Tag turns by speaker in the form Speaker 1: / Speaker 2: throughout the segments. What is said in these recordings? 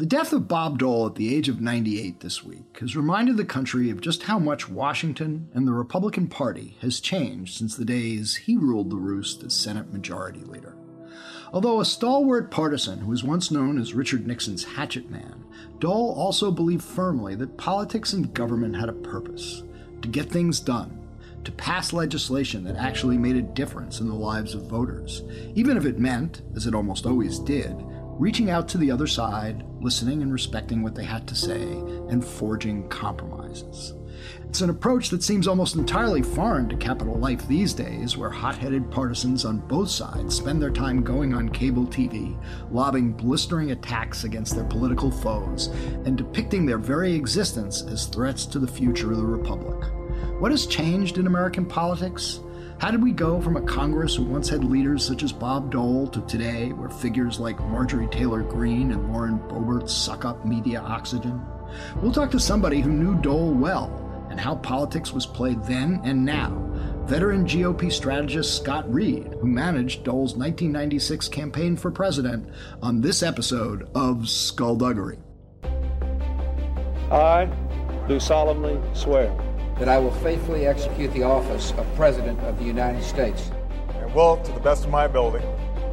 Speaker 1: The death of Bob Dole at the age of 98 this week has reminded the country of just how much Washington and the Republican Party has changed since the days he ruled the roost as Senate Majority Leader. Although a stalwart partisan who was once known as Richard Nixon's hatchet man, Dole also believed firmly that politics and government had a purpose to get things done, to pass legislation that actually made a difference in the lives of voters, even if it meant, as it almost always did, reaching out to the other side, listening and respecting what they had to say, and forging compromises. It's an approach that seems almost entirely foreign to Capitol life these days, where hot headed partisans on both sides spend their time going on cable TV, lobbing blistering attacks against their political foes, and depicting their very existence as threats to the future of the Republic. What has changed in American politics? How did we go from a Congress who once had leaders such as Bob Dole to today, where figures like Marjorie Taylor Greene and Lauren Boebert suck up media oxygen? We'll talk to somebody who knew Dole well and how politics was played then and now. Veteran GOP strategist Scott Reed, who managed Dole's 1996 campaign for president, on this episode of Skullduggery.
Speaker 2: I do solemnly swear
Speaker 3: that I will faithfully execute the office of President of the United States
Speaker 4: and will, to the best of my ability,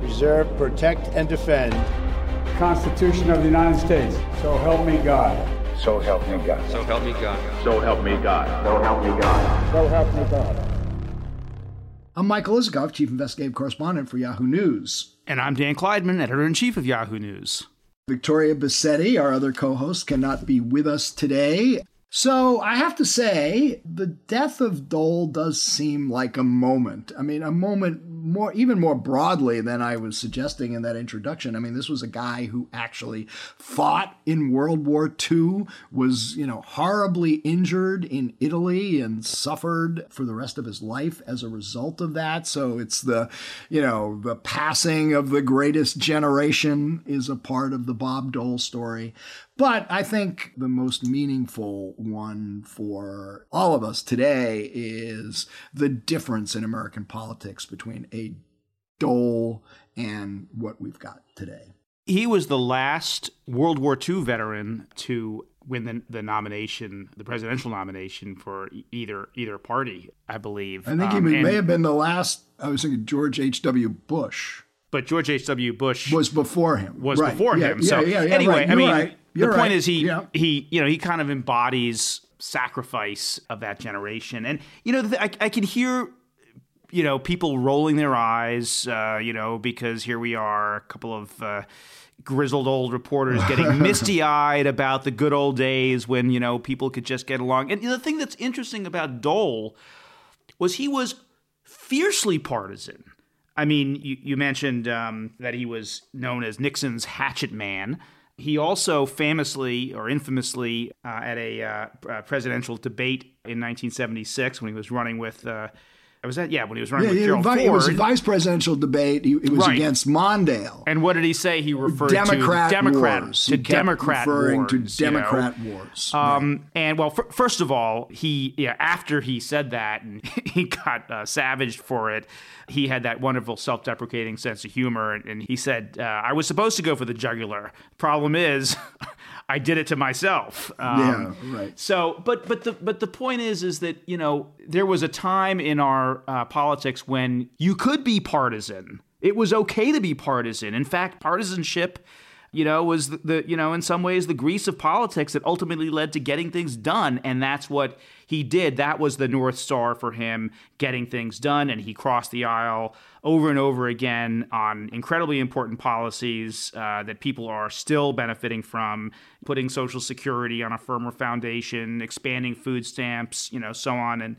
Speaker 5: preserve, protect, and defend the Constitution of the United States. So help me God.
Speaker 6: So help me God.
Speaker 7: So help me God.
Speaker 8: So help me God.
Speaker 9: So help me God.
Speaker 5: So help me God.
Speaker 1: I'm Michael Isikoff, Chief Investigative Correspondent for Yahoo News.
Speaker 10: And I'm Dan Klaidman, Editor in Chief of Yahoo News.
Speaker 1: Victoria Bassetti, our other co host, cannot be with us today. So I have to say, the death of Dole does seem like a moment. I mean, a moment more, even more broadly than I was suggesting in that introduction. I mean, this was a guy who actually fought in World War II, was, you know, horribly injured in Italy and suffered for the rest of his life as a result of that. So it's the, you know, the passing of the greatest generation is a part of the Bob Dole story. But I think the most meaningful one for all of us today is the difference in American politics between a Dole and what we've got today.
Speaker 10: He was the last World War II veteran to win the, the nomination, the presidential nomination for either either party, I believe.
Speaker 1: I think um, he may have been the last. I was thinking George H. W. Bush.
Speaker 10: But George H. W. Bush
Speaker 1: was before him.
Speaker 10: Was
Speaker 1: right.
Speaker 10: before
Speaker 1: yeah,
Speaker 10: him.
Speaker 1: Yeah,
Speaker 10: so
Speaker 1: yeah, yeah,
Speaker 10: anyway,
Speaker 1: right.
Speaker 10: I mean,
Speaker 1: right.
Speaker 10: The point
Speaker 1: right.
Speaker 10: is he
Speaker 1: yeah.
Speaker 10: he you know he kind of embodies sacrifice of that generation, and you know I, I can hear you know people rolling their eyes, uh, you know, because here we are, a couple of. Uh, grizzled old reporters getting misty eyed about the good old days when you know people could just get along. And the thing that's interesting about Dole was he was fiercely partisan. I mean, you, you mentioned um, that he was known as Nixon's hatchet man. He also famously or infamously, uh, at a uh, presidential debate in 1976 when he was running with uh, was that yeah when he was running
Speaker 1: yeah,
Speaker 10: with
Speaker 1: yeah,
Speaker 10: Gerald
Speaker 1: vi-
Speaker 10: Ford.
Speaker 1: It was a vice presidential debate. He- It was
Speaker 10: Right.
Speaker 1: against Mondale.
Speaker 10: and what did he say? He referred
Speaker 1: Democrat
Speaker 10: to Democrat
Speaker 1: wars.
Speaker 10: to Democrat
Speaker 1: referring
Speaker 10: wars,
Speaker 1: to
Speaker 10: you know?
Speaker 1: Democrat wars.
Speaker 10: Um, and well, f- first of all, he yeah after he said that and he got uh, savaged for it, he had that wonderful self-deprecating sense of humor, and, and he said, uh, "I was supposed to go for the jugular. Problem is, I did it to myself." Um,
Speaker 1: yeah, right.
Speaker 10: so, but but the but the point is, is that you know there was a time in our uh, politics when you could be partisan. It was okay to be partisan. In fact, partisanship, you know, was the, the you know in some ways the grease of politics that ultimately led to getting things done, and that's what he did. That was the north star for him, getting things done, and he crossed the aisle over and over again on incredibly important policies uh, that people are still benefiting from, putting Social Security on a firmer foundation, expanding food stamps, you know, so on and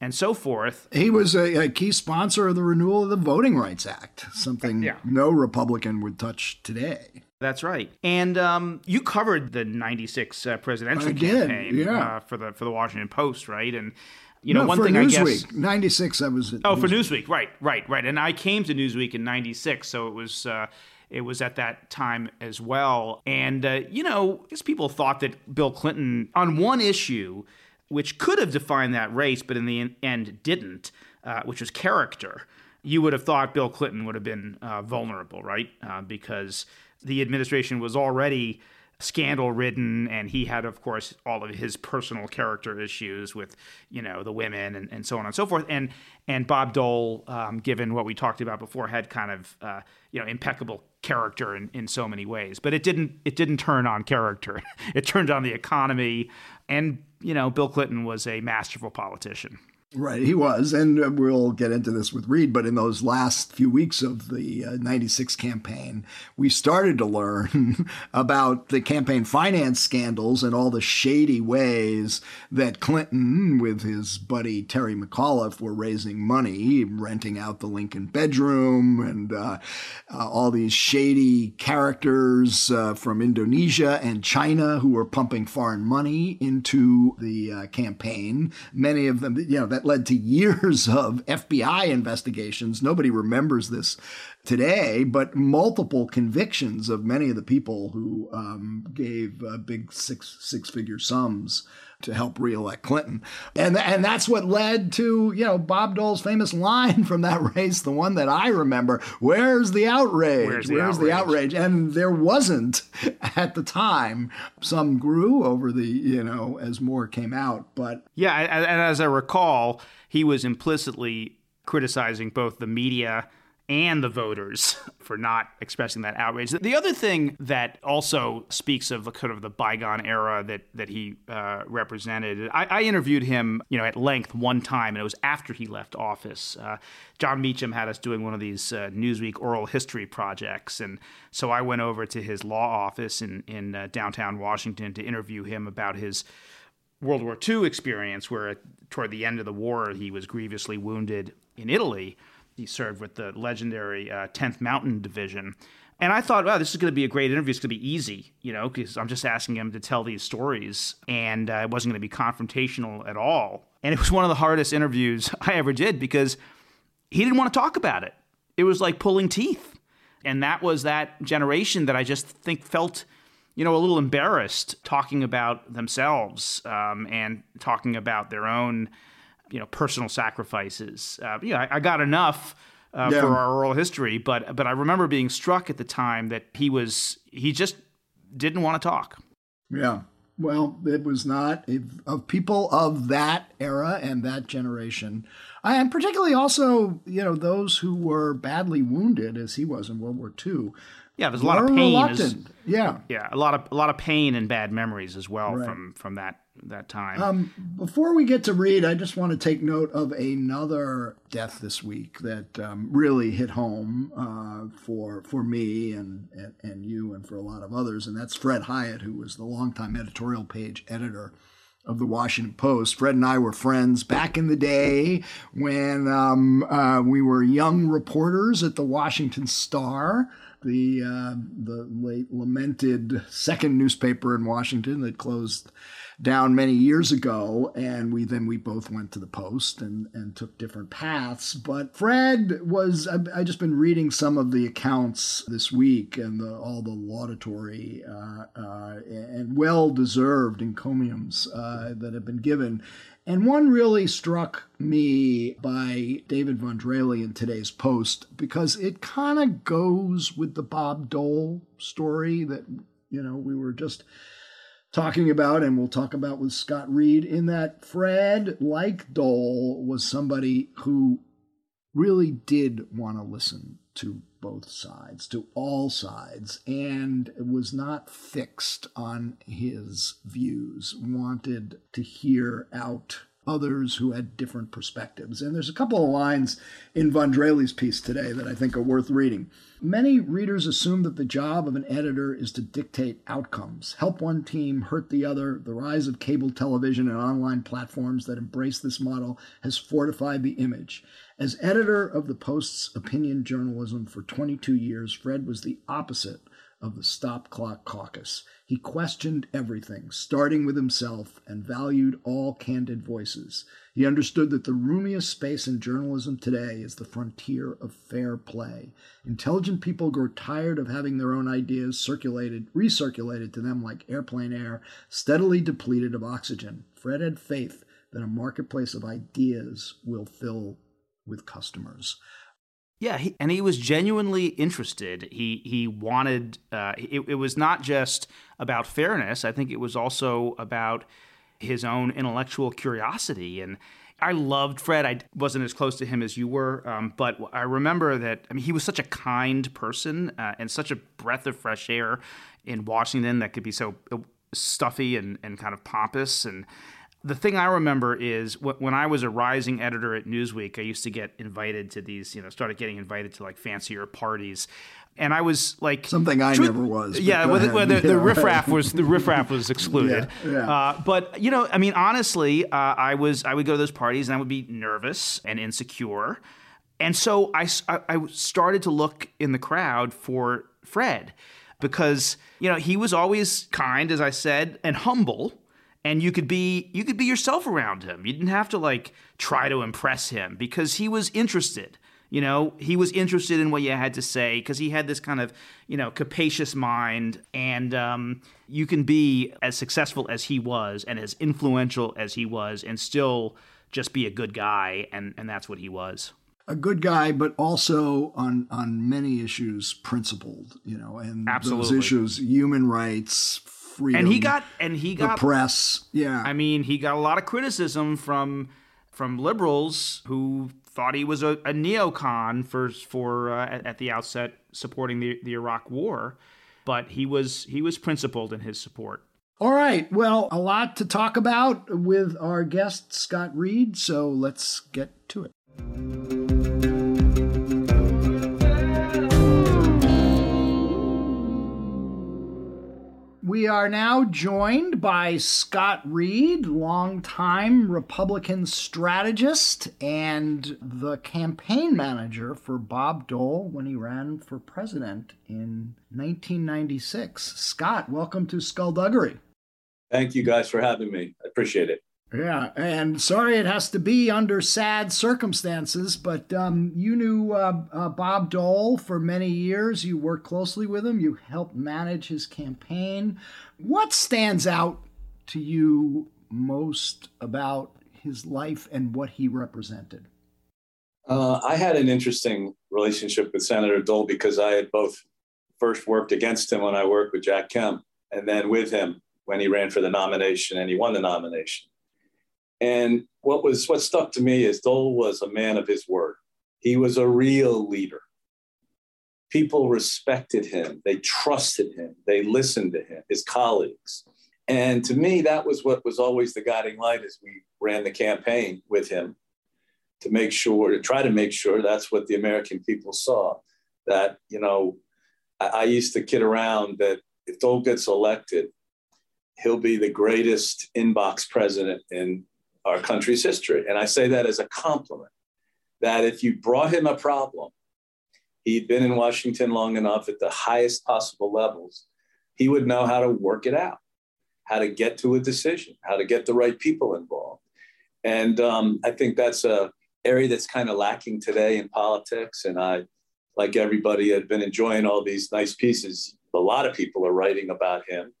Speaker 10: and so forth.
Speaker 1: He was a, a key sponsor of the renewal of the Voting Rights Act, something
Speaker 10: Yeah.
Speaker 1: no Republican would touch today.
Speaker 10: That's right. And um, you covered the '96 uh, presidential
Speaker 1: I did,
Speaker 10: campaign
Speaker 1: yeah.
Speaker 10: uh, for the for the Washington Post, right? And you know,
Speaker 1: no,
Speaker 10: one
Speaker 1: for
Speaker 10: thing
Speaker 1: Newsweek,
Speaker 10: I guess.
Speaker 1: '96. I was.
Speaker 10: Oh, for Newsweek, right, right, right. And I came to Newsweek in '96, so it was uh, it was at that time as well. And uh, you know, I guess people thought that Bill Clinton, on one issue, which could have defined that race, but in the end didn't, uh, which was character. You would have thought Bill Clinton would have been uh, vulnerable, right? Uh, because the administration was already scandal ridden and he had of course all of his personal character issues with you know the women and, and so on and so forth and and bob dole um, given what we talked about before had kind of uh, you know impeccable character in, in so many ways but it didn't it didn't turn on character it turned on the economy and you know bill clinton was a masterful politician
Speaker 1: Right, he was. And we'll get into this with Reed, but in those last few weeks of the uh, 96 campaign, we started to learn about the campaign finance scandals and all the shady ways that Clinton, with his buddy Terry McAuliffe, were raising money, renting out the Lincoln bedroom, and uh, uh, all these shady characters uh, from Indonesia and China who were pumping foreign money into the uh, campaign. Many of them, you know, that that led to years of FBI investigations. Nobody remembers this today, but multiple convictions of many of the people who um, gave uh, big six six figure sums to help reelect Clinton. And and that's what led to, you know, Bob Dole's famous line from that race, the one that I remember, where's the outrage?
Speaker 10: Where's the,
Speaker 1: where's
Speaker 10: outrage?
Speaker 1: the outrage? And there wasn't at the time. Some grew over the, you know, as more came out, but
Speaker 10: Yeah, and as I recall, he was implicitly criticizing both the media and the voters for not expressing that outrage. The other thing that also speaks of kind of the bygone era that that he uh, represented, I, I, interviewed him, you know, at length one time, and it was after he left office. Uh, Jon Meacham had us doing one of these uh, Newsweek oral history projects, and so I went over to his law office in in uh, downtown Washington to interview him about his. World War II experience, where toward the end of the war he was grievously wounded in Italy, he served with the legendary uh, 10th Mountain Division. And I thought, wow, this is going to be a great interview. It's going to be easy, you know, because I'm just asking him to tell these stories, and uh, it wasn't going to be confrontational at all. And it was one of the hardest interviews I ever did because he didn't want to talk about it. It was like pulling teeth. And that was that generation that I just think felt, you know, a little embarrassed talking about themselves um, and talking about their own you know personal sacrifices. Uh, know, I, I got enough uh, yeah. for our oral history, but but I remember being struck at the time that he was he just didn't want to talk.
Speaker 1: Yeah. Well, it was not of people of that era and that generation, and particularly also, you know, those who were badly wounded, as he was in World War II.
Speaker 10: Yeah, there's a lot of pain.
Speaker 1: As, yeah,
Speaker 10: yeah, a lot of a lot of pain and bad memories as well right. from from that that time.
Speaker 1: Um, before we get to Reed, I just want to take note of another death this week that um, really hit home uh, for for me and, and, and you and for a lot of others, and that's Fred Hiatt, who was the longtime editorial page editor of the Washington Post. Fred and I were friends back in the day when um, uh, we were young reporters at the Washington Star the uh, the late lamented second newspaper in Washington that closed down many years ago, and we then we both went to the Post and and took different paths. But Fred was I, I just been reading some of the accounts this week and the, all the laudatory uh, uh, and well deserved encomiums uh, that have been given. And one really struck me by David Von Drehle in today's post because it kind of goes with the Bob Dole story that, you know, we were just talking about and we'll talk about with Scott Reed in that Fred, like Dole, was somebody who really did want to listen to both sides, to all sides, and was not fixed on his views, wanted to hear out others who had different perspectives. And there's a couple of lines in Von Drehle's piece today that I think are worth reading. Many readers assume that the job of an editor is to dictate outcomes, help one team, hurt the other. The rise of cable television and online platforms that embrace this model has fortified the image. As editor of the Post's opinion journalism for 22 years, Fred was the opposite of the Stop Clock Caucus. He questioned everything, starting with himself, and valued all candid voices. He understood that the roomiest space in journalism today is the frontier of fair play. Intelligent people grow tired of having their own ideas circulated, recirculated to them like airplane air, steadily depleted of oxygen. Fred had faith that a marketplace of ideas will fill with customers.
Speaker 10: Yeah, he, and he was genuinely interested. He he wanted. Uh, it, it was not just about fairness. I think it was also about his own intellectual curiosity and. I loved Fred. I wasn't as close to him as you were, um, but I remember that. I mean, he was such a kind person uh, and such a breath of fresh air in Washington that could be so uh, stuffy and, and kind of pompous. And the thing I remember is when I was a rising editor at Newsweek, I used to get invited to these, you know, started getting invited to like fancier parties. And I was like
Speaker 1: something I never was.
Speaker 10: Yeah, well, the, well, the, the riffraff was the riffraff was excluded.
Speaker 1: Yeah, yeah.
Speaker 10: Uh, but you know, I mean, honestly, uh, I was I would go to those parties and I would be nervous and insecure, and so I, I started to look in the crowd for Fred because you know he was always kind, as I said, and humble and you could be you could be yourself around him. You didn't have to like try to impress him because he was interested. You know, he was interested in what you had to say because he had this kind of, you know, capacious mind. And um, you can be as successful as he was and as influential as he was and still just be a good guy. And, and that's what he was.
Speaker 1: A good guy, but also on, on many issues principled, you know, and
Speaker 10: Absolutely.
Speaker 1: those issues, human rights, freedom.
Speaker 10: And he got and he got
Speaker 1: the press. Yeah.
Speaker 10: I mean, he got a lot of criticism from from liberals who thought he was a, a neocon for for uh, at, at, the outset supporting the, the Iraq War, but he was he was principled in his support.
Speaker 1: All right. Well, a lot to talk about with our guest Scott Reed, so let's get to it. We are now joined by Scott Reed, longtime Republican strategist and the campaign manager for Bob Dole when he ran for president in 1996. Scott, welcome to Skullduggery.
Speaker 6: Thank you guys for having me. I appreciate it.
Speaker 1: Yeah, and sorry it has to be under sad circumstances, but um, you knew uh, uh, Bob Dole for many years. You worked closely with him. You helped manage his campaign. What stands out to you most about his life and what he represented?
Speaker 6: Uh, I had an interesting relationship with Senator Dole because I had both first worked against him when I worked with Jack Kemp, and then with him when he ran for the nomination and he won the nomination. And what was what stuck to me is Dole was a man of his word. He was a real leader. People respected him, they trusted him, they listened to him, his colleagues. And to me, that was what was always the guiding light as we ran the campaign with him to make sure, to try to make sure that's what the American people saw. That, you know, I, I used to kid around that if Dole gets elected, he'll be the greatest inbox president in our country's history. And I say that as a compliment that if you brought him a problem, he'd been in Washington long enough at the highest possible levels, he would know how to work it out, how to get to a decision, how to get the right people involved. And um, I think that's a area that's kind of lacking today in politics. And I, like everybody, had been enjoying all these nice pieces. A lot of people are writing about him.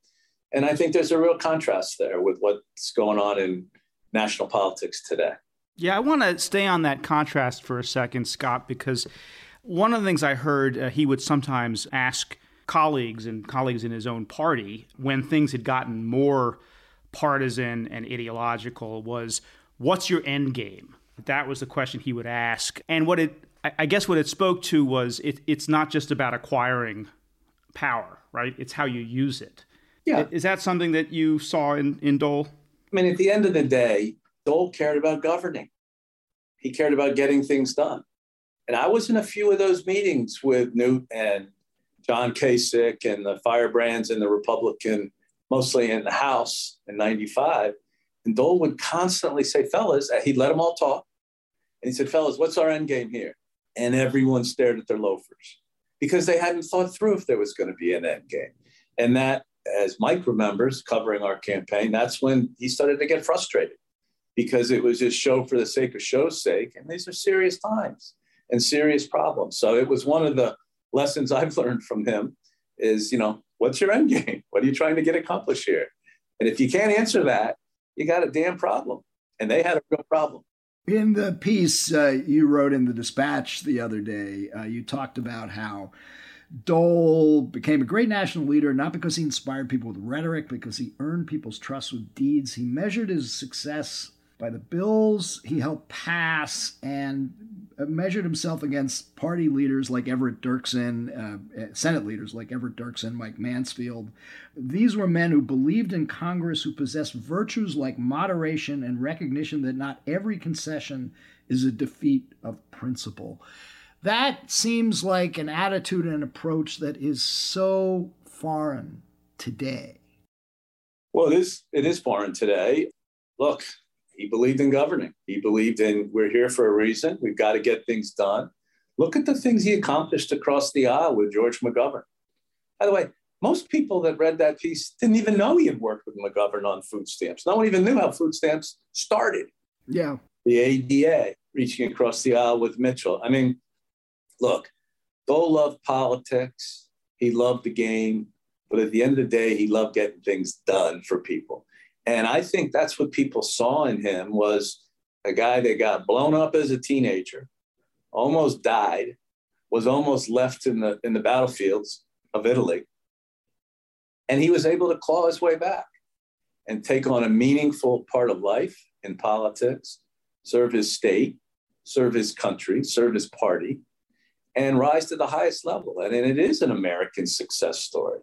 Speaker 6: And I think there's a real contrast there with what's going on in national politics today.
Speaker 10: Yeah, I want to stay on that contrast for a second, Scott, because one of the things I heard uh, he would sometimes ask colleagues and colleagues in his own party when things had gotten more partisan and ideological was, What's your end game? That was the question he would ask. And what it, I guess, what it spoke to was it, it's not just about acquiring power, right? It's how you use it.
Speaker 6: Yeah.
Speaker 10: Is that something that you saw in, in Dole?
Speaker 6: I mean, at the end of the day, Dole cared about governing. He cared about getting things done. And I was in a few of those meetings with Newt and John Kasich and the firebrands and the Republican, mostly in the House in 95. And Dole would constantly say, fellas, he'd let them all talk. And he said, fellas, what's our end game here? And everyone stared at their loafers because they hadn't thought through if there was going to be an end game. And that as Mike remembers, covering our campaign, that's when he started to get frustrated because it was just show for the sake of show's sake. And these are serious times and serious problems. So it was one of the lessons I've learned from him is, you know, what's your end game? What are you trying to get accomplished here? And if you can't answer that, you got a damn problem. And they had a real problem.
Speaker 1: In the piece uh, you wrote in the Dispatch the other day, uh, you talked about how Dole became a great national leader not because he inspired people with rhetoric, because he earned people's trust with deeds. He measured his success by the bills he helped pass and measured himself against party leaders like Everett Dirksen, uh, Senate leaders like Everett Dirksen, Mike Mansfield. These were men who believed in Congress, who possessed virtues like moderation and recognition that not every concession is a defeat of principle. That seems like an attitude and approach that is so foreign today.
Speaker 6: Well, it is, it is foreign today. Look, he believed in governing. He believed in we're here for a reason. We've got to get things done. Look at the things he accomplished across the aisle with George McGovern. By the way, most people that read that piece didn't even know he had worked with McGovern on food stamps. No one even knew how food stamps started.
Speaker 1: Yeah.
Speaker 6: The ADA reaching across the aisle with Mitchell. I mean, look, Dole loved politics. He loved the game. But at the end of the day, he loved getting things done for people. And I think that's what people saw in him was a guy that got blown up as a teenager, almost died, was almost left in the in the battlefields of Italy. And he was able to claw his way back and take on a meaningful part of life in politics, serve his state, serve his country, serve his party, and rise to the highest level. And, and it is an American success story.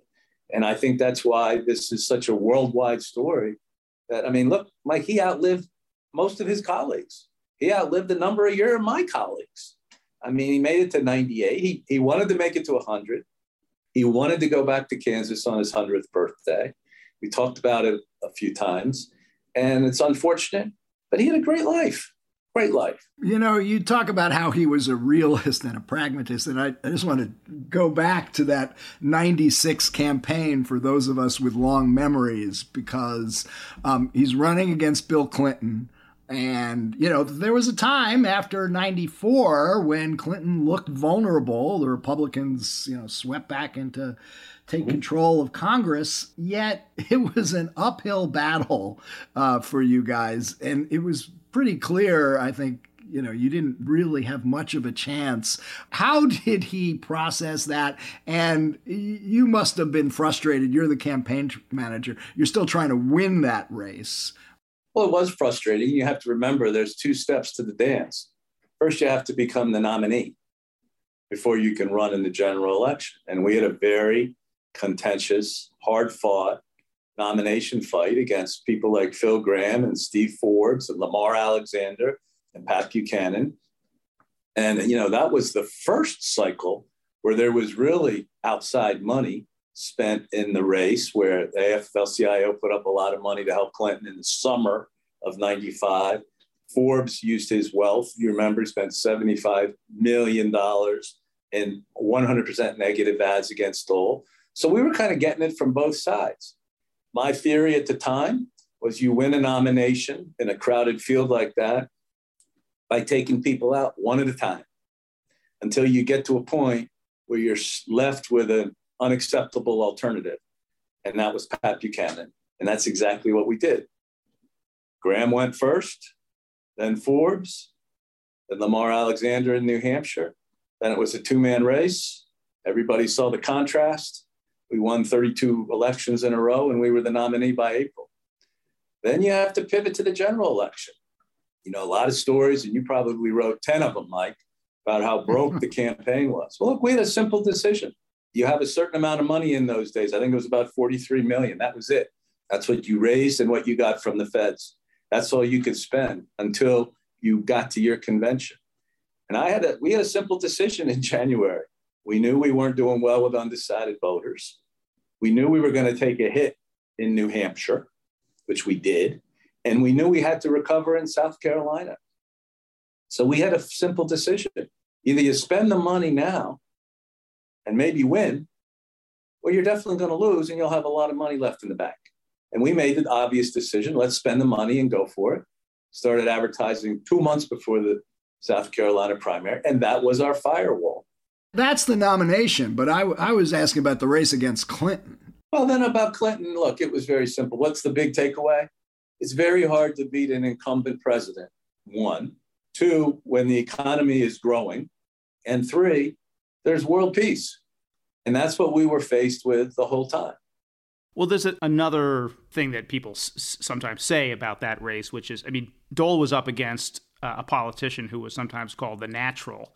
Speaker 6: And I think that's why this is such a worldwide story that I mean, look, Mike, he outlived most of his colleagues. He outlived a number of of my colleagues. I mean, he made it to 98. He, he wanted to make it to 100. He wanted to go back to Kansas on his 100th birthday. We talked about it a few times, and it's unfortunate, but he had a great life great life.
Speaker 1: You know, you talk about how he was a realist and a pragmatist, and I, I, just want to go back to that 96 campaign for those of us with long memories because um, he's running against Bill Clinton. And, you know, there was a time after 94 when Clinton looked vulnerable. The Republicans, you know, swept back into take control of Congress. Yet it was an uphill battle uh, for you guys. And it was pretty clear, I think, you know, you didn't really have much of a chance. How did he process that? And you must have been frustrated. You're the campaign manager. You're still trying to win that race.
Speaker 6: Well, it was frustrating. You have to remember there's two steps to the dance. First, you have to become the nominee before you can run in the general election. And we had a very contentious, hard fought nomination fight against people like Phil Gramm and Steve Forbes and Lamar Alexander and Pat Buchanan. And, you know, that was the first cycle where there was really outside money spent in the race, where the AFL-CIO put up a lot of money to help Clinton in the summer of 95. Forbes used his wealth. You remember, he spent $75 million in 100% negative ads against Dole. So we were kind of getting it from both sides. My theory at the time was you win a nomination in a crowded field like that by taking people out one at a time until you get to a point where you're left with an unacceptable alternative. And that was Pat Buchanan. And that's exactly what we did. Gramm went first, then Forbes, then Lamar Alexander in New Hampshire. Then it was a two man race. Everybody saw the contrast. We won 32 elections in a row and we were the nominee by April. Then you have to pivot to the general election. You know, a lot of stories, and you probably wrote 10 of them, Mike, about how broke the campaign was. Well, look, we had a simple decision. You have a certain amount of money in those days. I think it was about 43 million. That was it. That's what you raised and what you got from the feds. That's all you could spend until you got to your convention. And I had a we had a simple decision in January. We knew we weren't doing well with undecided voters. We knew we were going to take a hit in New Hampshire, which we did. And we knew we had to recover in South Carolina. So we had a simple decision either you spend the money now and maybe win, or you're definitely going to lose and you'll have a lot of money left in the bank. And we made the obvious decision let's spend the money and go for it. Started advertising two months before the South Carolina primary, and that was our firewall.
Speaker 1: That's the nomination, but I, I was asking about the race against Clinton.
Speaker 6: Well, then about Clinton, look, it was very simple. What's the big takeaway? It's very hard to beat an incumbent president, one. Two, when the economy is growing. And three, there's world peace. And that's what we were faced with the whole time.
Speaker 10: Well, there's a, another thing that people s- sometimes say about that race, which is, I mean, Dole was up against uh, a politician who was sometimes called the natural.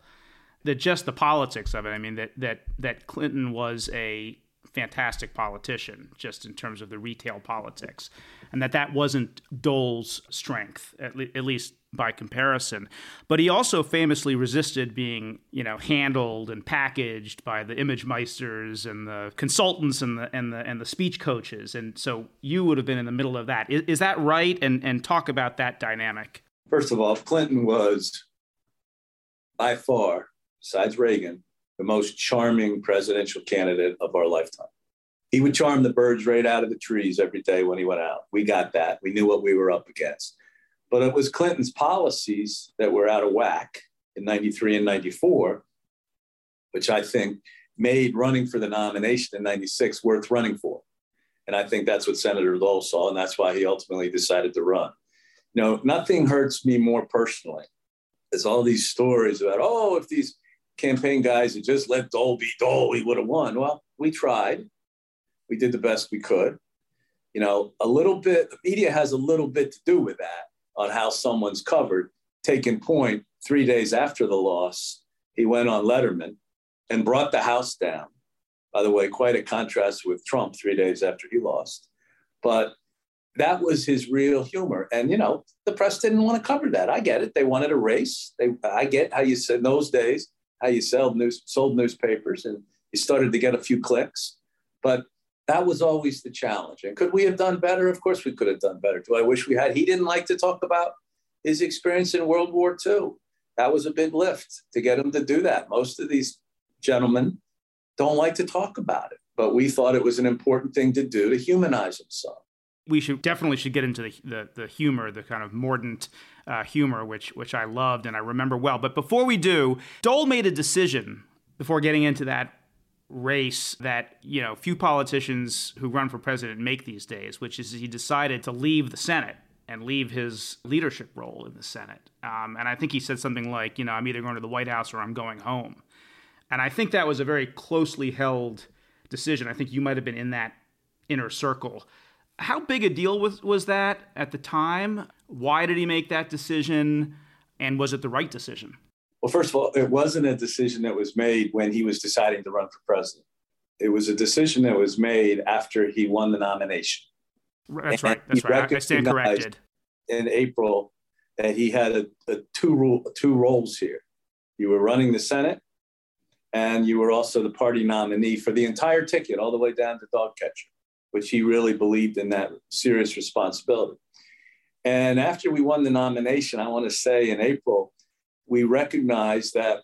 Speaker 10: That just the politics of it. I mean, that that that Clinton was a fantastic politician, just in terms of the retail politics, and that that wasn't Dole's strength, at, le- at least by comparison. But he also famously resisted being, you know, handled and packaged by the image meisters and the consultants and the and the and the speech coaches. And so you would have been in the middle of that. Is, is that right? And and talk about that dynamic.
Speaker 6: First of all, Clinton was by far, besides Reagan, the most charming presidential candidate of our lifetime. He would charm the birds right out of the trees every day when he went out. We got that. We knew what we were up against. But it was Clinton's policies that were out of whack in 93 and 94, which I think made running for the nomination in 96 worth running for. And I think that's what Senator Dole saw, and that's why he ultimately decided to run. You know, nothing hurts me more personally as all these stories about, oh, if these campaign guys had just let Dole be Dole, we would have won. Well, we tried. We did the best we could. You know, a little bit, the media has a little bit to do with that on how someone's covered. Taking point three days after the loss, he went on Letterman and brought the house down. By the way, quite a contrast with Trump three days after he lost. But that was his real humor. And, you know, the press didn't want to cover that. I get it. They wanted a race. They, I get how you said in those days, how you sold, news, sold newspapers and you started to get a few clicks. But that was always the challenge. And could we have done better? Of course, we could have done better. Do I wish we had? He didn't like to talk about his experience in World War II. That was a big lift to get him to do that. Most of these gentlemen don't like to talk about it, but we thought it was an important thing to do to humanize himself.
Speaker 10: We should definitely should get into the the, the humor, the kind of mordant uh, humor, which which I loved and I remember well. But before we do, Dole made a decision before getting into that race that you know few politicians who run for president make these days, which is he decided to leave the Senate and leave his leadership role in the Senate. Um, and I think he said something like, you know, I'm either going to the White House or I'm going home. And I think that was a very closely held decision. I think you might have been in that inner circle. How big a deal was, was that at the time? Why did he make that decision? And was it the right decision?
Speaker 6: Well, first of all, it wasn't a decision that was made when he was deciding to run for president. It was a decision that was made after he won the nomination.
Speaker 10: That's right. That's right. I stand corrected.
Speaker 6: In April, that he had a, a two rule, two roles here. You were running the Senate, and you were also the party nominee for the entire ticket, all the way down to dog catcher, which he really believed in that serious responsibility. And after we won the nomination, I want to say in April, we recognized that,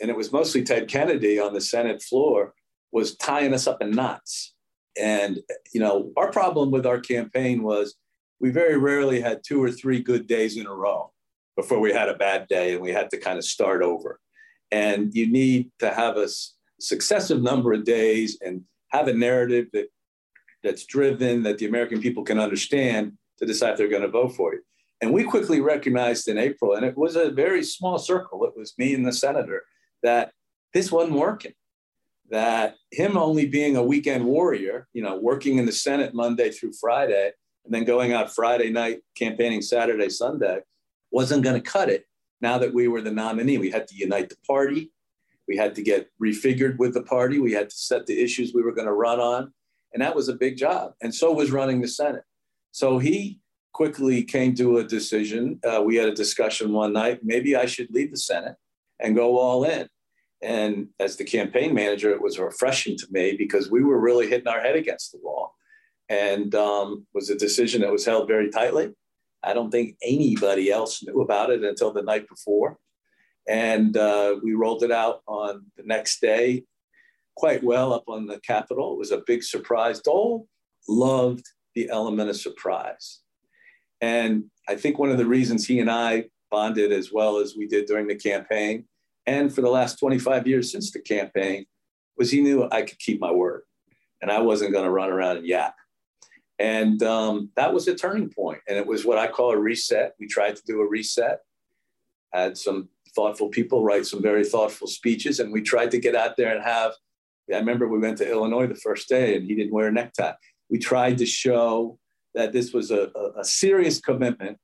Speaker 6: and it was mostly Ted Kennedy on the Senate floor, was tying us up in knots. And, you know, our problem with our campaign was we very rarely had two or three good days in a row before we had a bad day and we had to kind of start over. And you need to have a successive number of days and have a narrative that that's driven that the American people can understand to decide if they're going to vote for you. And we quickly recognized in April, and it was a very small circle, it was me and the senator, that this wasn't working. That him only being a weekend warrior, you know, working in the Senate Monday through Friday, and then going out Friday night, campaigning Saturday, Sunday, wasn't going to cut it now that we were the nominee. We had to unite the party. We had to get refigured with the party. We had to set the issues we were going to run on. And that was a big job. And so was running the Senate. So he quickly came to a decision. Uh, we had a discussion one night. Maybe I should leave the Senate and go all in. And as the campaign manager, it was refreshing to me because we were really hitting our head against the wall. And um, was a decision that was held very tightly. I don't think anybody else knew about it until the night before. And uh, we rolled it out on the next day quite well up on the Capitol. It was a big surprise. Dole loved the element of surprise. And I think one of the reasons he and I bonded as well as we did during the campaign and for the last 25 years since the campaign was he knew I could keep my word and I wasn't going to run around and yap. And um, that was a turning point. And it was what I call a reset. We tried to do a reset. had some thoughtful people write some very thoughtful speeches, and we tried to get out there and have. I remember we went to Illinois the first day, and he didn't wear a necktie. We tried to show that this was a, a, a serious commitment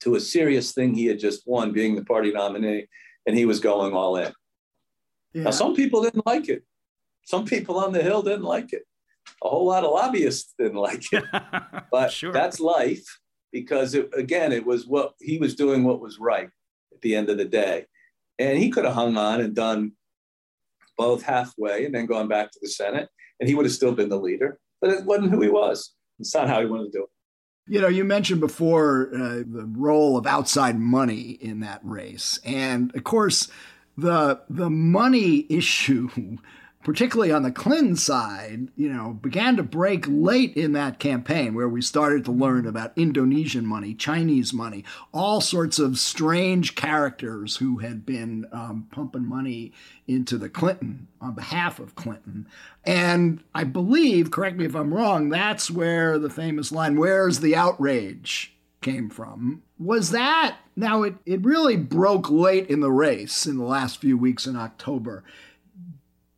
Speaker 6: to a serious thing he had just won, being the party nominee, and he was going all in. Yeah. Now, some people didn't like it. Some people on the Hill didn't like it. A whole lot of lobbyists didn't like it. but sure. that's life because, it, again, it was what he was doing what was right at the end of the day. And he could have hung on and done both halfway and then gone back to the Senate, and he would have still been the leader. But it wasn't who he was. It's not how he wanted to do it.
Speaker 1: You know, you mentioned before uh, the role of outside money in that race, and of course, the the money issue particularly on the Clinton side, you know, began to break late in that campaign where we started to learn about Indonesian money, Chinese money, all sorts of strange characters who had been um, pumping money into the Clinton on behalf of Clinton. And I believe, correct me if I'm wrong, that's where the famous line, Where's the outrage? came from. Was that now it, it really broke late in the race in the last few weeks in October.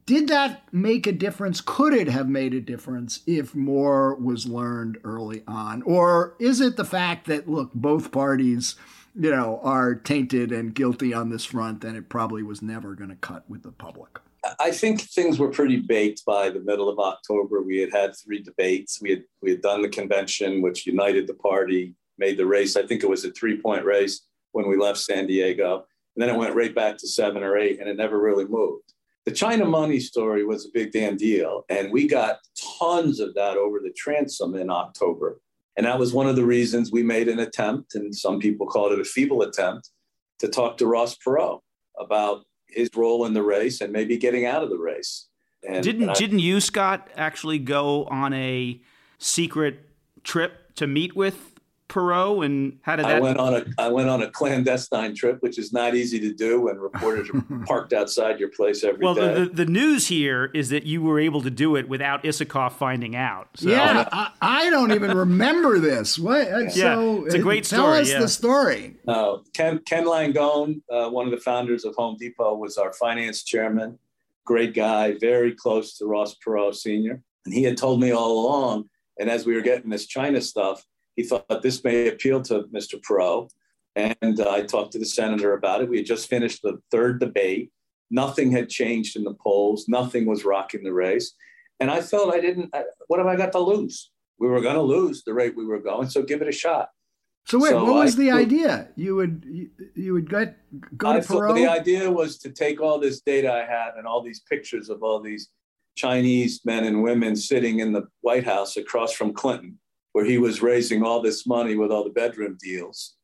Speaker 1: Did that make a difference? Could it have made a difference if more was learned early on? Or is it the fact that, look, both parties, you know, are tainted and guilty on this front and it probably was never going to cut with the public?
Speaker 6: I think things were pretty baked by the middle of October. We had had three debates. We had we had done the convention, which united the party, made the race. I think it was a three point race when we left San Diego, and then it went right back to seven or eight, and it never really moved the China money story was a big damn deal. And we got tons of that over the transom in October. And that was one of the reasons we made an attempt, and some people called it a feeble attempt, to talk to Ross Perot about his role in the race and maybe getting out of the race.
Speaker 10: And, didn't and I, didn't you, Scott, actually go on a secret trip to meet with Perot, and how did that?
Speaker 6: I went on a I went on a clandestine trip, which is not easy to do when reporters are parked outside your place every
Speaker 10: well,
Speaker 6: day.
Speaker 10: well, the, the, news here is that you were able to do it without Isikoff finding out.
Speaker 1: So. Yeah, I, I, don't even remember this. What?
Speaker 10: Yeah, so, it's a great
Speaker 1: story.
Speaker 10: Tell
Speaker 1: us
Speaker 10: yeah.
Speaker 1: the story.
Speaker 6: Uh, Ken Ken Langone, uh, one of the founders of Home Depot, was our finance chairman. Great guy, very close to Ross Perot Sr. And he had told me all along. And as we were getting this China stuff, he thought this may appeal to Mr. Perot. And uh, I talked to the senator about it. We had just finished the third debate. Nothing had changed in the polls. Nothing was rocking the race. And I felt I didn't, what have I got to lose? We were going to lose the rate we were going, so give it a shot.
Speaker 1: So wait, so what was I, the idea? You would you, you would get go
Speaker 6: I
Speaker 1: to Perot?
Speaker 6: The idea was to take all this data I had and all these pictures of all these Chinese men and women sitting in the White House across from Clinton where he was raising all this money with all the bedroom deals.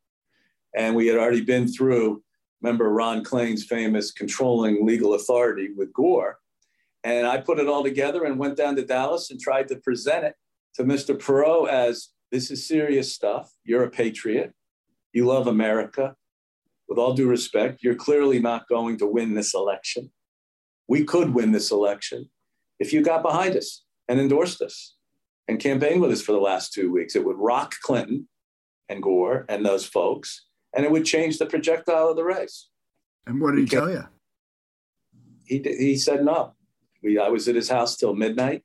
Speaker 6: And we had already been through, remember Ron Klain's famous controlling legal authority with Gore. And I put it all together and went down to Dallas and tried to present it to Mr. Perot as this is serious stuff. You're a patriot. You love America. With all due respect, you're clearly not going to win this election. We could win this election if you got behind us and endorsed us and campaigned with us for the last two weeks. It would rock Clinton and Gore and those folks, and it would change the projectile of the race.
Speaker 1: And what did he, he tell you?
Speaker 6: He, he said no. We, I was at his house till midnight.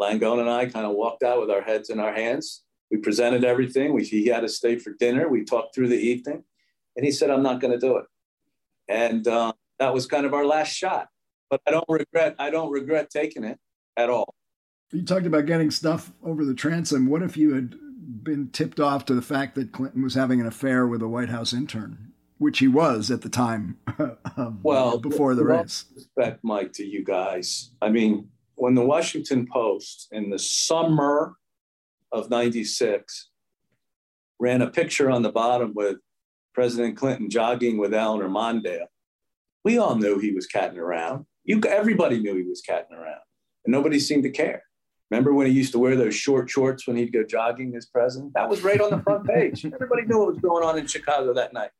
Speaker 6: Langone and I kind of walked out with our heads in our hands. We presented everything. We, he had to stay for dinner. We talked through the evening. And he said, I'm not going to do it. And uh, that was kind of our last shot. But I don't regret, I don't regret taking it at all.
Speaker 1: You talked about getting stuff over the transom. What if you had been tipped off to the fact that Clinton was having an affair with a White House intern, which he was at the time of, um, well, before the race?
Speaker 6: Respect, Mike, to you guys. I mean, when the Washington Post in the summer of 96 ran a picture on the bottom with President Clinton jogging with Eleanor Mondale, we all knew he was catting around. You, everybody knew he was catting around, and nobody seemed to care. Remember when he used to wear those short shorts when he'd go jogging as president? That was right on the front page. Everybody knew what was going on in Chicago that night.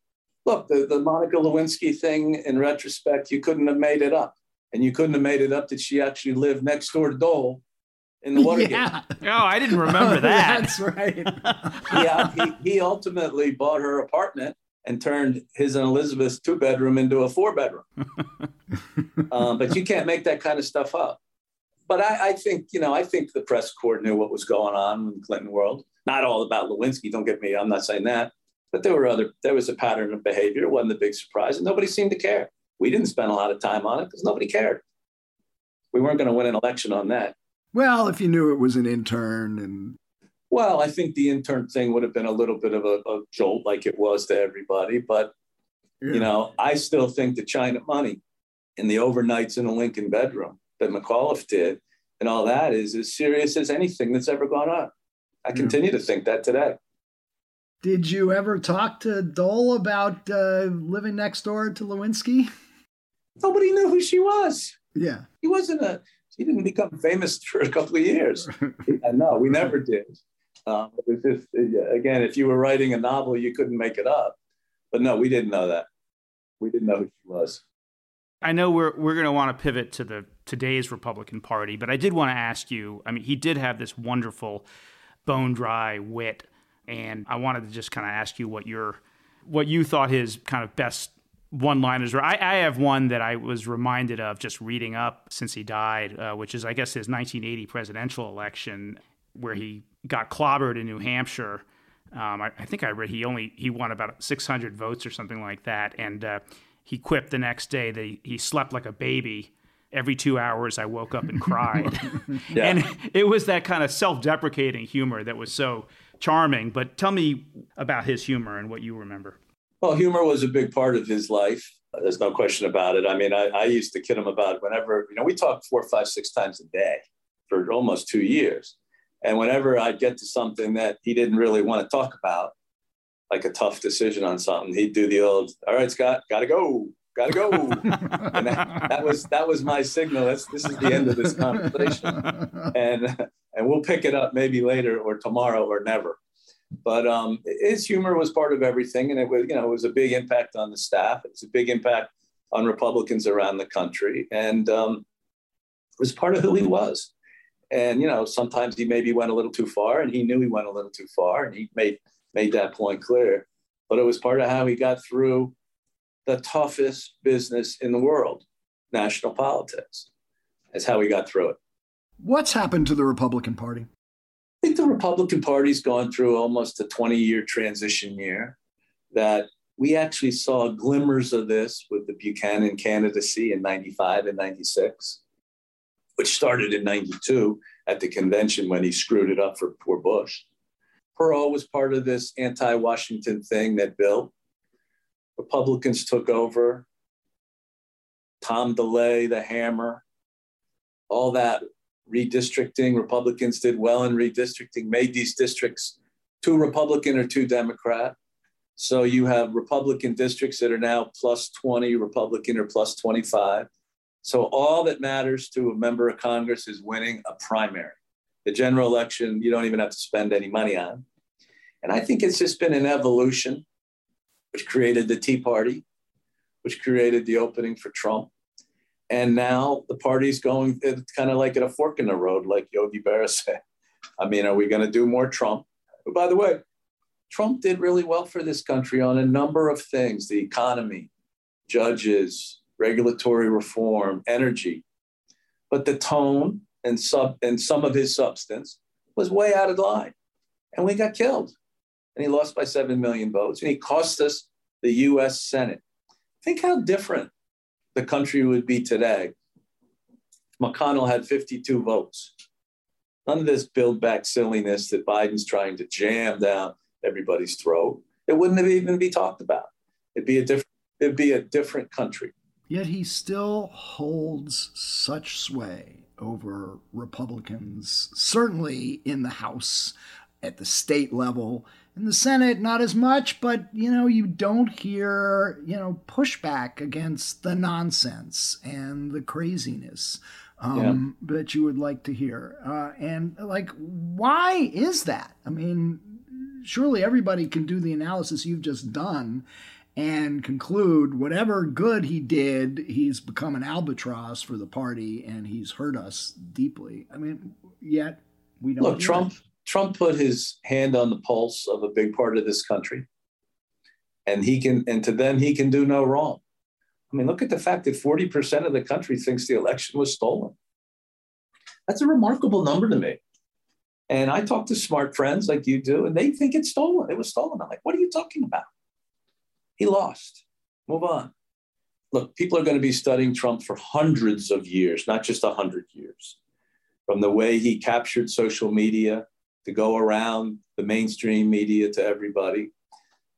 Speaker 6: Look, the, the Monica Lewinsky thing, in retrospect, you couldn't have made it up. And you couldn't have made it up that she actually lived next door to Dole in the Watergate.
Speaker 10: Yeah. Oh, I didn't remember that.
Speaker 1: That's right.
Speaker 6: yeah, he, he ultimately bought her apartment and turned his and Elizabeth's two bedroom into a four bedroom. um, but you can't make that kind of stuff up. But I, I, think, you know, I think the press corps knew what was going on in the Clinton world. Not all about Lewinsky, don't get me, I'm not saying that. But there were other, there was a pattern of behavior. It wasn't a big surprise, and nobody seemed to care. We didn't spend a lot of time on it because nobody cared. We weren't going to win an election on that.
Speaker 1: Well, if you knew it was an intern and
Speaker 6: well, I think the intern thing would have been a little bit of a, a jolt like it was to everybody. But, yeah. you know, I still think the China money and the overnights in a Lincoln bedroom that McAuliffe did and all that is as serious as anything that's ever gone on. I yeah. continue to think that today.
Speaker 1: Did you ever talk to Dole about uh, living next door to Lewinsky?
Speaker 6: Nobody knew who she was.
Speaker 1: Yeah.
Speaker 6: He wasn't a, he didn't become famous for a couple of years. no, we never did. Um, it was just, again, if you were writing a novel, you couldn't make it up. But no, we didn't know that. We didn't know who she was.
Speaker 10: I know we're we're going to want to pivot to the today's Republican Party, but I did want to ask you. I mean, he did have this wonderful, bone dry wit, and I wanted to just kind of ask you what your what you thought his kind of best one liners were. I, I, have one that I was reminded of just reading up since he died, uh, which is I guess his 1980 presidential election, where he got clobbered in New Hampshire. Um, I, I, think I read he only he won about 600 votes or something like that, and uh, he quipped the next day that he, he slept like a baby. Every two hours, I woke up and cried, yeah. and it was that kind of self-deprecating humor that was so charming. But tell me about his humor and what you remember.
Speaker 6: Well, humor was a big part of his life. There's no question about it. I mean, I, I used to kid him about whenever, you know, we talked four, five, six times a day for almost two years. And whenever I'd get to something that he didn't really want to talk about, like a tough decision on something, he'd do the old, all right, Scott, gotta go, gotta go. and that, that, was that was my signal. That's this is the end of this conversation. And and we'll pick it up maybe later or tomorrow or never. But um, his humor was part of everything, and it was you know it was a big impact on the staff. It was a big impact on Republicans around the country, and um, it was part of who he was. And you know, sometimes he maybe went a little too far, and he knew he went a little too far, and he made made that point clear. But it was part of how he got through the toughest business in the world, national politics. That's how we got through it.
Speaker 1: What's happened to the Republican Party?
Speaker 6: I think the Republican Party's gone through almost a 20 year transition year that we actually saw glimmers of this with the Buchanan candidacy in 95 and 96 which started in 92 at the convention when he screwed it up for poor Bush. Perot was part of this anti Washington thing that built. Republicans took over. Tom DeLay, the hammer, all that redistricting. Republicans did well in redistricting, made these districts too Republican or too Democrat. So you have Republican districts that are now plus 20, Republican or plus 25. So all that matters to a member of Congress is winning a primary. The general election, you don't even have to spend any money on. And I think it's just been an evolution, which created the Tea Party, which created the opening for Trump. And now the party's going it's kind of like at a fork in the road, like Yogi Berra said. I mean, are we going to do more Trump? But by the way, Trump did really well for this country on a number of things the economy, judges, regulatory reform, energy. But the tone and sub and some of his substance was way out of line. And we got killed. And he lost by 7 million votes. And he cost us the US Senate. Think how different the country would be today. McConnell had 52 votes. None of this build back silliness that Biden's trying to jam down everybody's throat. It wouldn't have even be talked about. It'd be a different, it'd be a different country.
Speaker 1: Yet he still holds such sway over Republicans, certainly in the House, at the state level. In the Senate, not as much, but you know, you don't hear, you know, pushback against the nonsense and the craziness um, yeah. that you would like to hear. Uh, and like, why is that? I mean, surely everybody can do the analysis you've just done and conclude whatever good he did, he's become an albatross for the party and he's hurt us deeply. I mean, yet we don't.
Speaker 6: Look, Trump. Trump put his hand on the pulse of a big part of this country, and he can, and to them, he can do no wrong. I mean, look at the fact that 40% of the country thinks the election was stolen. That's a remarkable number to me. And I talk to smart friends like you do, and they think it's stolen. It was stolen. I'm like, what are you talking about? He lost. Move on. Look, people are going to be studying Trump for hundreds of years, not just 100 years. From the way he captured social media to go around the mainstream media to everybody,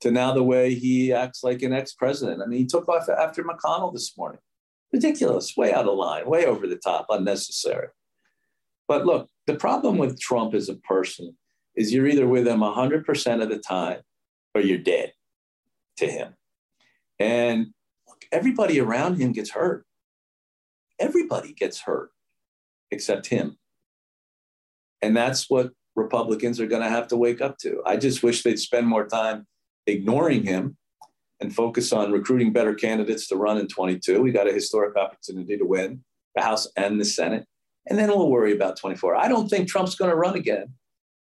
Speaker 6: to now the way he acts like an ex president. I mean, he took off after McConnell this morning. Ridiculous, way out of line, way over the top, unnecessary. But look, the problem with Trump as a person is you're either with him 100% of the time or you're dead to him. And look, everybody around him gets hurt. Everybody gets hurt except him. And that's what Republicans are going to have to wake up to. I just wish they'd spend more time ignoring him and focus on recruiting better candidates to run in 22. We got a historic opportunity to win the House and the Senate. And then we'll worry about 24. I don't think Trump's going to run again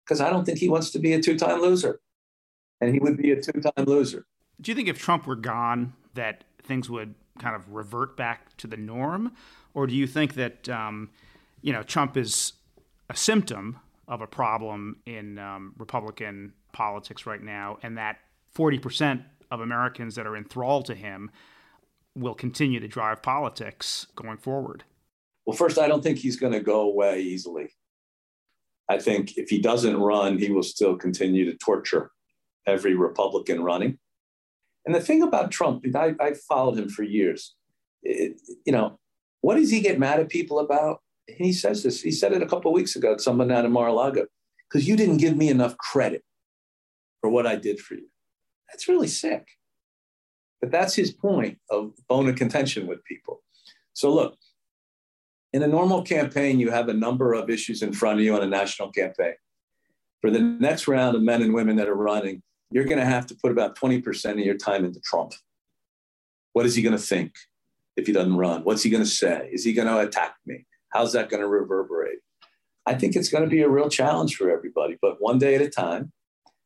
Speaker 6: because I don't think he wants to be a two time loser. And he would be a two time loser.
Speaker 10: Do you think if Trump were gone, that things would kind of revert back to the norm? Or do you think that, um, you know, Trump is a symptom of a problem in um, Republican politics right now, and that 40% of Americans that are enthralled to him will continue to drive politics going forward?
Speaker 6: Well, first, I don't think he's going to go away easily. I think if he doesn't run, he will still continue to torture every Republican running. And the thing about Trump, I, I followed him for years. It, you know, what does he get mad at people about? And he says this. He said it a couple weeks ago to someone down in Mar-a-Lago, because you didn't give me enough credit for what I did for you. That's really sick. But that's his point of bone of contention with people. So look, in a normal campaign, you have a number of issues in front of you on a national campaign. For the next round of men and women that are running, you're going to have to put about 20% of your time into Trump. What is he going to think if he doesn't run? What's he going to say? Is he going to attack me? How's that going to reverberate? I think it's going to be a real challenge for everybody, but one day at a time.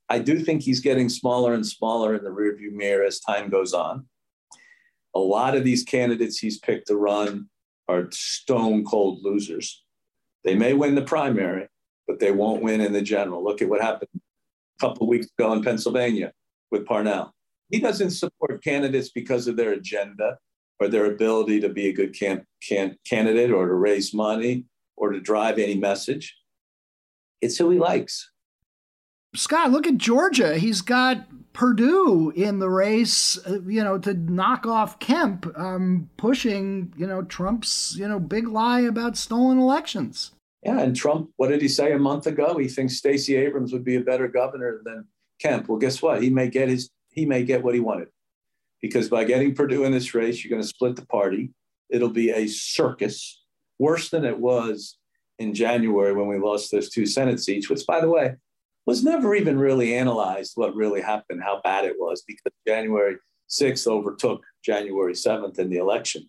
Speaker 6: I do think he's getting smaller and smaller in the rearview mirror as time goes on. A lot of these candidates he's picked to run are stone cold losers. They may win the primary, but they won't win in the general. Look at what happened a couple weeks ago in Pennsylvania with Parnell. He doesn't support candidates because of their agenda or their ability to be a good can, can, candidate or to raise money or to drive any message. It's who he likes.
Speaker 1: Scott, look at Georgia. He's got Perdue in the race, uh, you know, to knock off Kemp, um, pushing, you know, Trump's, you know, big lie about stolen elections.
Speaker 6: Yeah, and Trump, what did he say a month ago? He thinks Stacey Abrams would be a better governor than Kemp. Well, guess what? He may get his he may get what he wanted. Because by getting Perdue in this race, you're going to split the party. It'll be a circus, worse than it was in January when we lost those two Senate seats, which by the way, was never even really analyzed what really happened, how bad it was, because January 6th overtook January 7th in the election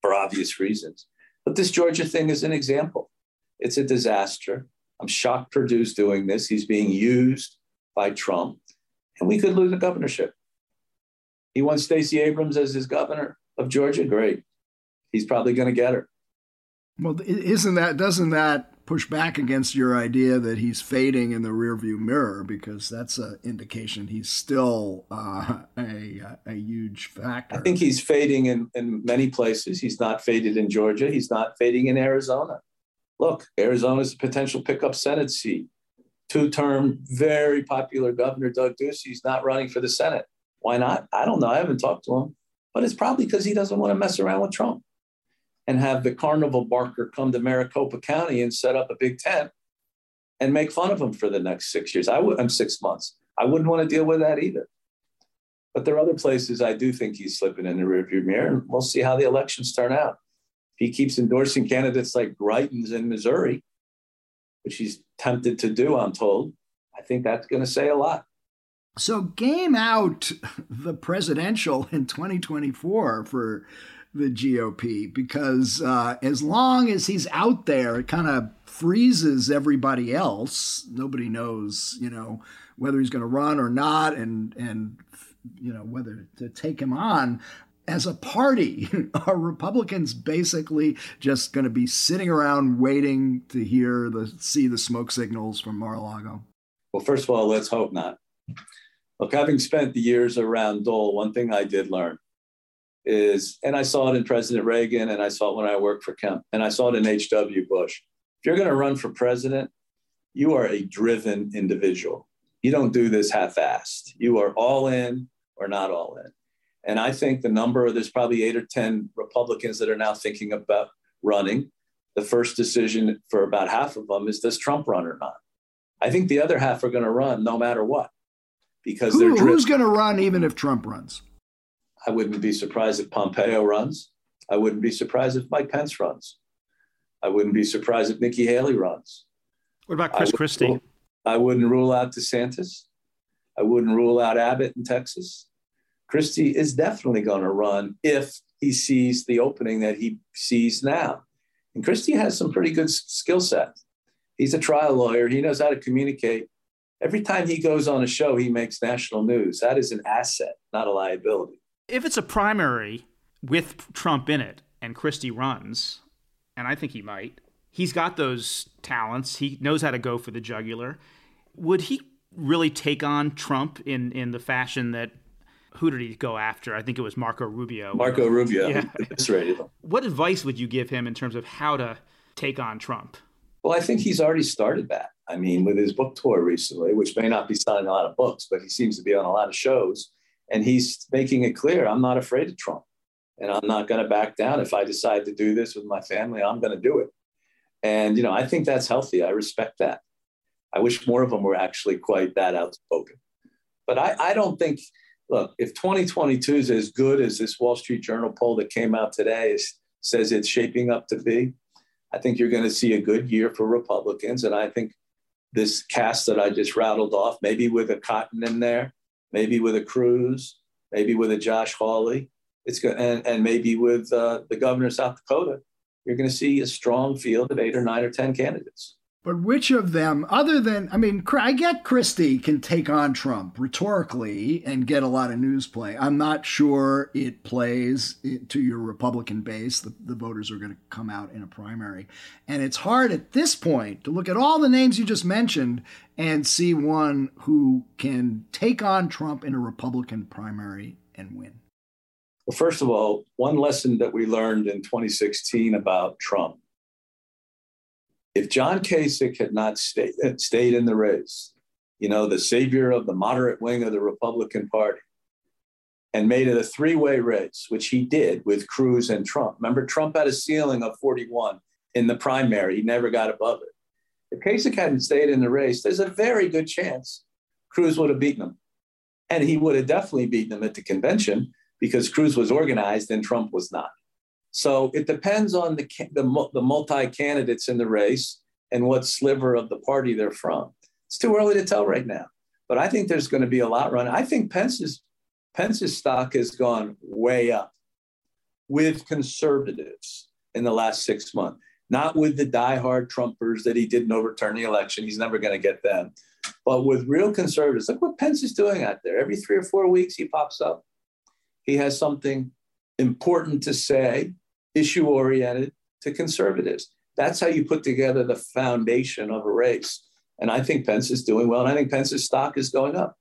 Speaker 6: for obvious reasons. But this Georgia thing is an example. It's a disaster. I'm shocked Perdue's doing this. He's being used by Trump, and we could lose the governorship. He wants Stacey Abrams as his governor of Georgia. Great. He's probably going to get her.
Speaker 1: Well, isn't that doesn't that push back against your idea that he's fading in the rearview mirror because that's an indication he's still uh, a, a huge factor.
Speaker 6: I think he's fading in, in many places. He's not faded in Georgia. He's not fading in Arizona. Look, Arizona is a potential pickup Senate seat. Two term, very popular Governor Doug Ducey. He's not running for the Senate. Why not? I don't know. I haven't talked to him, but it's probably because he doesn't want to mess around with Trump and have the carnival barker come to Maricopa County and set up a big tent and make fun of him for the next six years. I'm six months. I wouldn't want to deal with that either. But there are other places I do think he's slipping in the rearview mirror, and we'll see how the elections turn out. If he keeps endorsing candidates like Greitens in Missouri, which he's tempted to do, I'm told, I think that's going to say a lot.
Speaker 1: So, game out the presidential in 2024 for the GOP because uh, as long as he's out there, it kind of freezes everybody else. Nobody knows, you know, whether he's going to run or not, and and you know, whether to take him on as a party, are Republicans basically just going to be sitting around waiting to hear the see the smoke signals from Mar-a-Lago?
Speaker 6: Well, first of all, let's hope not. Look, having spent the years around Dole, one thing I did learn is, and I saw it in President Reagan, and I saw it when I worked for Kemp, and I saw it in H.W. Bush. If you're going to run for president, you are a driven individual. You don't do this half-assed. You are all in or not all in. And I think the number, there's probably eight or 10 Republicans that are now thinking about running. The first decision for about half of them is does Trump run or not? I think the other half are going to run no matter what because
Speaker 1: Who,
Speaker 6: they're
Speaker 1: who's going to run even if Trump runs?
Speaker 6: I wouldn't be surprised if Pompeo runs. I wouldn't be surprised if Mike Pence runs. I wouldn't be surprised if Nikki Haley runs.
Speaker 10: What about Chris
Speaker 6: I
Speaker 10: Christie?
Speaker 6: Rule, I wouldn't rule out DeSantis. I wouldn't rule out Abbott in Texas. Christie is definitely going to run if he sees the opening that he sees now. And Christie has some pretty good skill set. He's a trial lawyer. He knows how to communicate. Every time he goes on a show, he makes national news. That is an asset, not a liability.
Speaker 10: If it's a primary with Trump in it and Christie runs, and I think he might, he's got those talents. He knows how to go for the jugular. Would he really take on Trump in, in the fashion that who did he go after? I think it was Marco Rubio.
Speaker 6: Marco Rubio.
Speaker 10: Yeah. What advice would you give him in terms of how to take on Trump?
Speaker 6: Well, I think he's already started that. I mean, with his book tour recently, which may not be selling a lot of books, but he seems to be on a lot of shows. And he's making it clear I'm not afraid of Trump. And I'm not going to back down. If I decide to do this with my family, I'm going to do it. And, you know, I think that's healthy. I respect that. I wish more of them were actually quite that outspoken. But I, I don't think, look, if 2022 is as good as this Wall Street Journal poll that came out today is, says it's shaping up to be, I think you're going to see a good year for Republicans. And I think this cast that I just rattled off, maybe with a Cotton in there, maybe with a Cruz, maybe with a Josh Hawley, it's good, and, and maybe with uh, the governor of South Dakota, you're going to see a strong field of eight or nine or 10 candidates.
Speaker 1: But which of them, other than, I mean, I get Christie can take on Trump rhetorically and get a lot of news play. I'm not sure it plays to your Republican base. The, the voters are going to come out in a primary. And it's hard at this point to look at all the names you just mentioned and see one who can take on Trump in a Republican primary and win.
Speaker 6: Well, first of all, one lesson that we learned in 2016 about Trump if John Kasich had not stayed, uh, stayed in the race, you know, the savior of the moderate wing of the Republican Party, and made it a three way race, which he did with Cruz and Trump. Remember, Trump had a ceiling of 41 in the primary, he never got above it. If Kasich hadn't stayed in the race, there's a very good chance Cruz would have beaten him. And he would have definitely beaten him at the convention because Cruz was organized and Trump was not. So it depends on the, the, the multi candidates in the race and what sliver of the party they're from. It's too early to tell right now, but I think there's going to be a lot run. I think Pence's Pence's stock has gone way up with conservatives in the last six months, not with the diehard Trumpers that he didn't overturn the election. He's never going to get them, but with real conservatives. Look what Pence is doing out there. Every three or four weeks, he pops up. He has something important to say issue oriented to conservatives. That's how you put together the foundation of a race. And I think Pence is doing well. And I think Pence's stock is going up.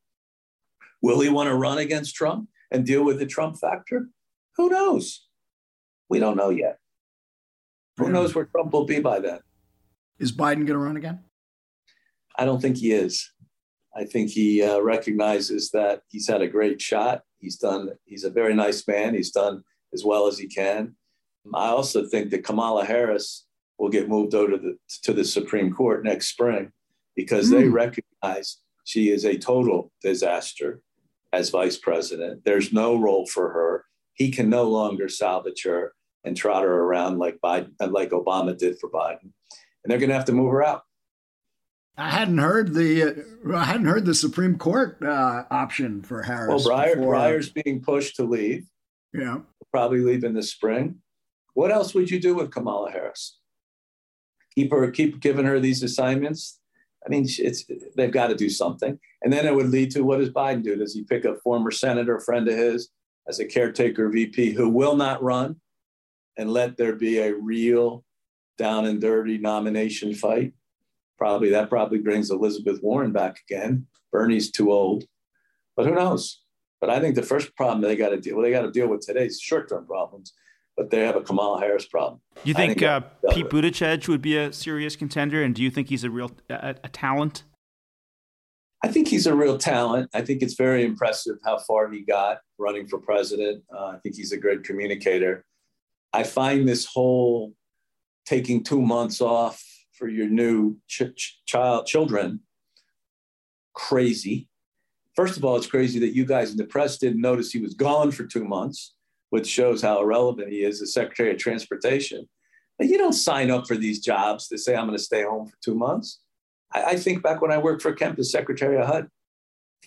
Speaker 6: Will he want to run against Trump and deal with the Trump factor? Who knows? We don't know yet. Who knows where Trump will be by then?
Speaker 1: Is Biden going to run again?
Speaker 6: I don't think he is. I think he uh, recognizes that he's had a great shot. He's done. He's a very nice man. He's done as well as he can. I also think that Kamala Harris will get moved over to the, to the Supreme Court next spring because mm. they hmm. recognize she is a total disaster as vice president. There's no role for her. He can no longer salvage her and trot her around like Biden, like Obama did for Biden, and they're going to have to move her out.
Speaker 1: I hadn't heard the uh, I hadn't heard the Supreme Court uh, option for Harris.
Speaker 6: Well, Breyer, Breyer's being pushed to leave.
Speaker 1: Yeah,
Speaker 6: probably leave in the spring. What else would you do with Kamala Harris? Keep her, keep giving her these assignments I mean, it's they've got to do something. And then it would lead to what does Biden do? Does he pick a former senator, friend of his, as a caretaker VP who will not run and let there be a real down and dirty nomination fight? Probably that probably brings Elizabeth Warren back again. Bernie's too old, but who knows? But I think the first problem they got to deal, well, they got to deal with today's short-term problems, but they have a Kamala Harris problem.
Speaker 10: Do you think, think uh, Pete Buttigieg would be a serious contender, and do you think he's a real a, a talent?
Speaker 6: I think he's a real talent. I think it's very impressive how far he got running for president. Uh, I think he's a great communicator. I find this whole taking two months off for your new ch- ch- child children crazy. First of all, it's crazy that you guys in the press didn't notice he was gone for two months, which shows how irrelevant he is as Secretary of Transportation. But you don't sign up for these jobs to say, I'm going to stay home for two months. I, I think back when I worked for Kemp as Secretary of HUD,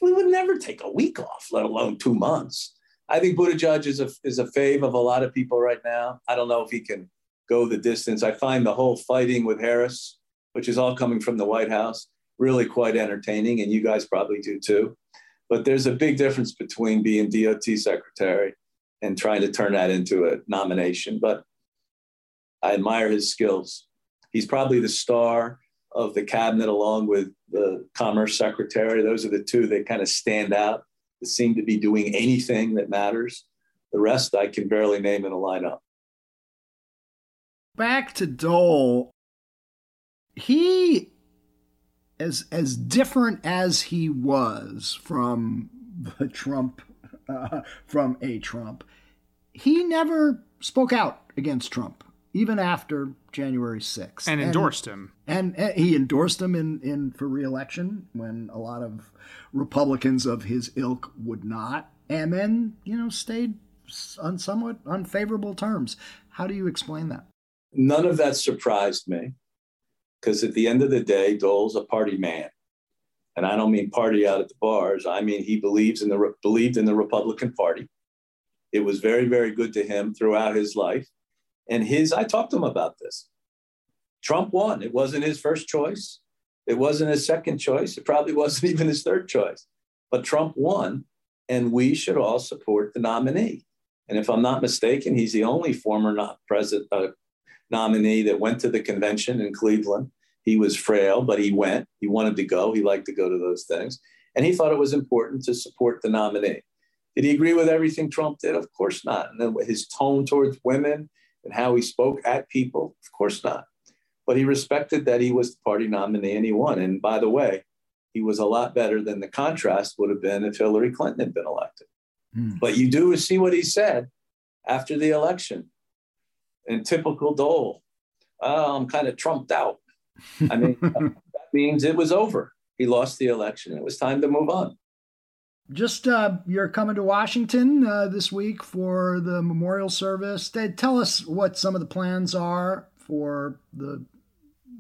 Speaker 6: we would never take a week off, let alone two months. I think Buttigieg is a, is a fave of a lot of people right now. I don't know if he can go the distance. I find the whole fighting with Harris, which is all coming from the White House, really quite entertaining, and you guys probably do too. But there's a big difference between being DOT secretary and trying to turn that into a nomination. But I admire his skills. He's probably the star of the cabinet, along with the commerce secretary. Those are the two that kind of stand out, that seem to be doing anything that matters. The rest I can barely name in a lineup.
Speaker 1: Back to Dole. He as as different as he was from the Trump uh, from a Trump, he never spoke out against Trump even after January 6th.
Speaker 10: And endorsed and, him.
Speaker 1: And, and, he endorsed him in, in for reelection when a lot of Republicans of his ilk would not. And then, you know, stayed on somewhat unfavorable terms. How do you explain that?
Speaker 6: None of that surprised me because at the end of the day, Dole's a party man. And I don't mean party out at the bars. I mean he believes in the believed in the Republican Party. It was very, very good to him throughout his life. And his, I talked to him about this. Trump won. It wasn't his first choice. It wasn't his second choice. It probably wasn't even his third choice. But Trump won, and we should all support the nominee. And if I'm not mistaken, he's the only former not president, uh, nominee that went to the convention in Cleveland. He was frail, but he went. He wanted to go. He liked to go to those things. And he thought it was important to support the nominee. Did he agree with everything Trump did? Of course not. And then his tone towards women, and how he spoke at people? Of course not. But he respected that he was the party nominee and he won. And by the way, he was a lot better than the contrast would have been if Hillary Clinton had been elected. Hmm. But you do see what he said after the election. In typical Dole, oh, I'm kind of trumped out. I mean, that means it was over. He lost the election. It was time to move on.
Speaker 1: Just uh, you're coming to Washington uh, this week for the memorial service. Tell us what some of the plans are for the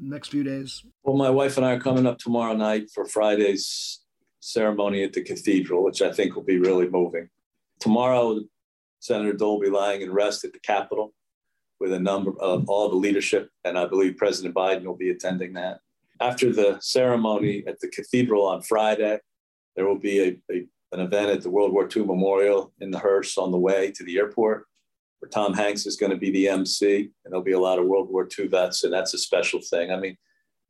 Speaker 1: next few days.
Speaker 6: Well, my wife and I are coming up tomorrow night for Friday's ceremony at the cathedral, which I think will be really moving. Tomorrow, Senator Dole will be lying in rest at the Capitol with a number of all the leadership, and I believe President Biden will be attending that. After the ceremony at the cathedral on Friday, there will be a, a, an event at the World War II Memorial in the hearse on the way to the airport, where Tom Hanks is going to be the MC, and there'll be a lot of World War II vets, and that's a special thing. I mean,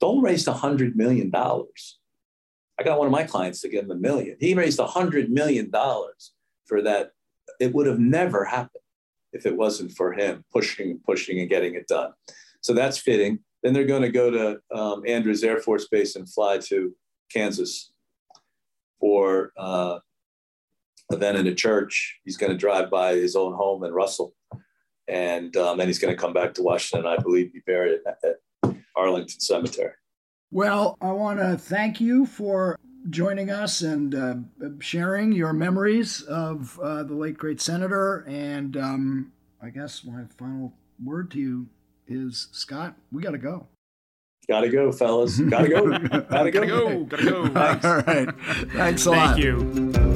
Speaker 6: Dole raised $100 million. I got one of my clients to give him a million. He raised $100 million for that. It would have never happened if it wasn't for him pushing and pushing and getting it done. So that's fitting. Then they're going to go to um, Andrews Air Force Base and fly to Kansas for uh, event in a church. He's going to drive by his own home in Russell, and um, then he's going to come back to Washington. I believe be buried at, at Arlington Cemetery.
Speaker 1: Well, I want to thank you for joining us and uh, sharing your memories of uh, the late great senator. And um, I guess my final word to you is, Scott, we got to go.
Speaker 6: Gotta go, fellas. Gotta go.
Speaker 10: Gotta go. Gotta go. Gotta go.
Speaker 1: All right. Thanks a
Speaker 10: Thank
Speaker 1: lot.
Speaker 10: Thank you.